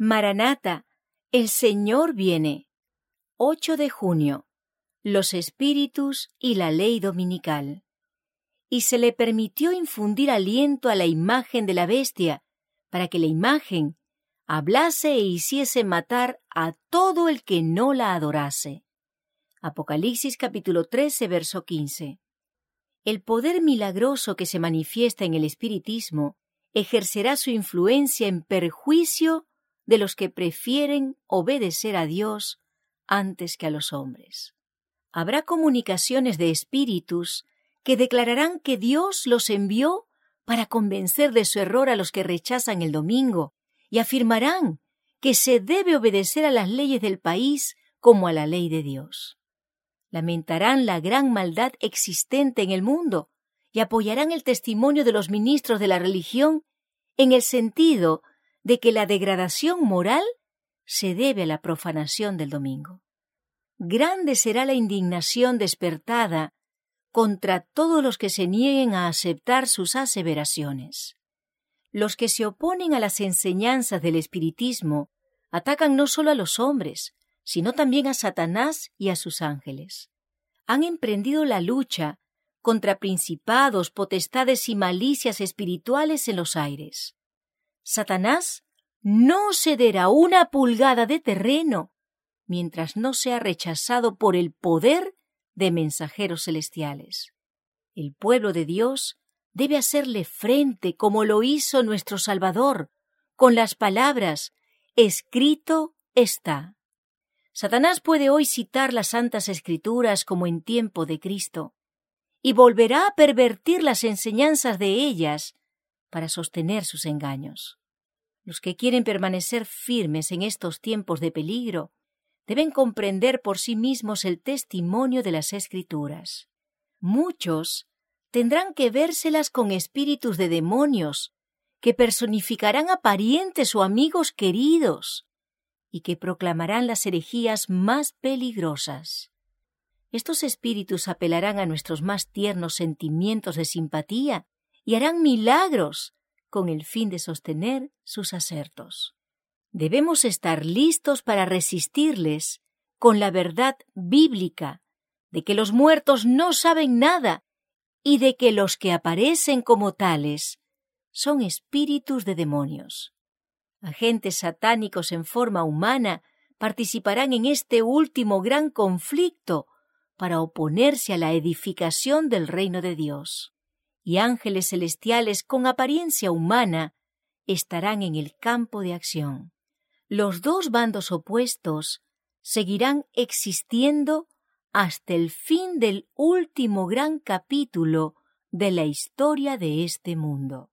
Maranata, el Señor viene. 8 de junio. Los espíritus y la ley dominical. Y se le permitió infundir aliento a la imagen de la bestia, para que la imagen hablase e hiciese matar a todo el que no la adorase. Apocalipsis capítulo 13, verso 15. El poder milagroso que se manifiesta en el espiritismo ejercerá su influencia en perjuicio de los que prefieren obedecer a Dios antes que a los hombres. Habrá comunicaciones de espíritus que declararán que Dios los envió para convencer de su error a los que rechazan el domingo y afirmarán que se debe obedecer a las leyes del país como a la ley de Dios. Lamentarán la gran maldad existente en el mundo y apoyarán el testimonio de los ministros de la religión en el sentido de que la degradación moral se debe a la profanación del domingo. Grande será la indignación despertada contra todos los que se nieguen a aceptar sus aseveraciones. Los que se oponen a las enseñanzas del espiritismo atacan no solo a los hombres, sino también a Satanás y a sus ángeles. Han emprendido la lucha contra principados, potestades y malicias espirituales en los aires. Satanás no cederá una pulgada de terreno mientras no sea rechazado por el poder de mensajeros celestiales. El pueblo de Dios debe hacerle frente como lo hizo nuestro Salvador, con las palabras escrito está. Satanás puede hoy citar las santas escrituras como en tiempo de Cristo, y volverá a pervertir las enseñanzas de ellas para sostener sus engaños. Los que quieren permanecer firmes en estos tiempos de peligro deben comprender por sí mismos el testimonio de las Escrituras. Muchos tendrán que vérselas con espíritus de demonios, que personificarán a parientes o amigos queridos, y que proclamarán las herejías más peligrosas. Estos espíritus apelarán a nuestros más tiernos sentimientos de simpatía y harán milagros con el fin de sostener sus acertos. Debemos estar listos para resistirles con la verdad bíblica de que los muertos no saben nada y de que los que aparecen como tales son espíritus de demonios. Agentes satánicos en forma humana participarán en este último gran conflicto para oponerse a la edificación del reino de Dios y ángeles celestiales con apariencia humana estarán en el campo de acción. Los dos bandos opuestos seguirán existiendo hasta el fin del último gran capítulo de la historia de este mundo.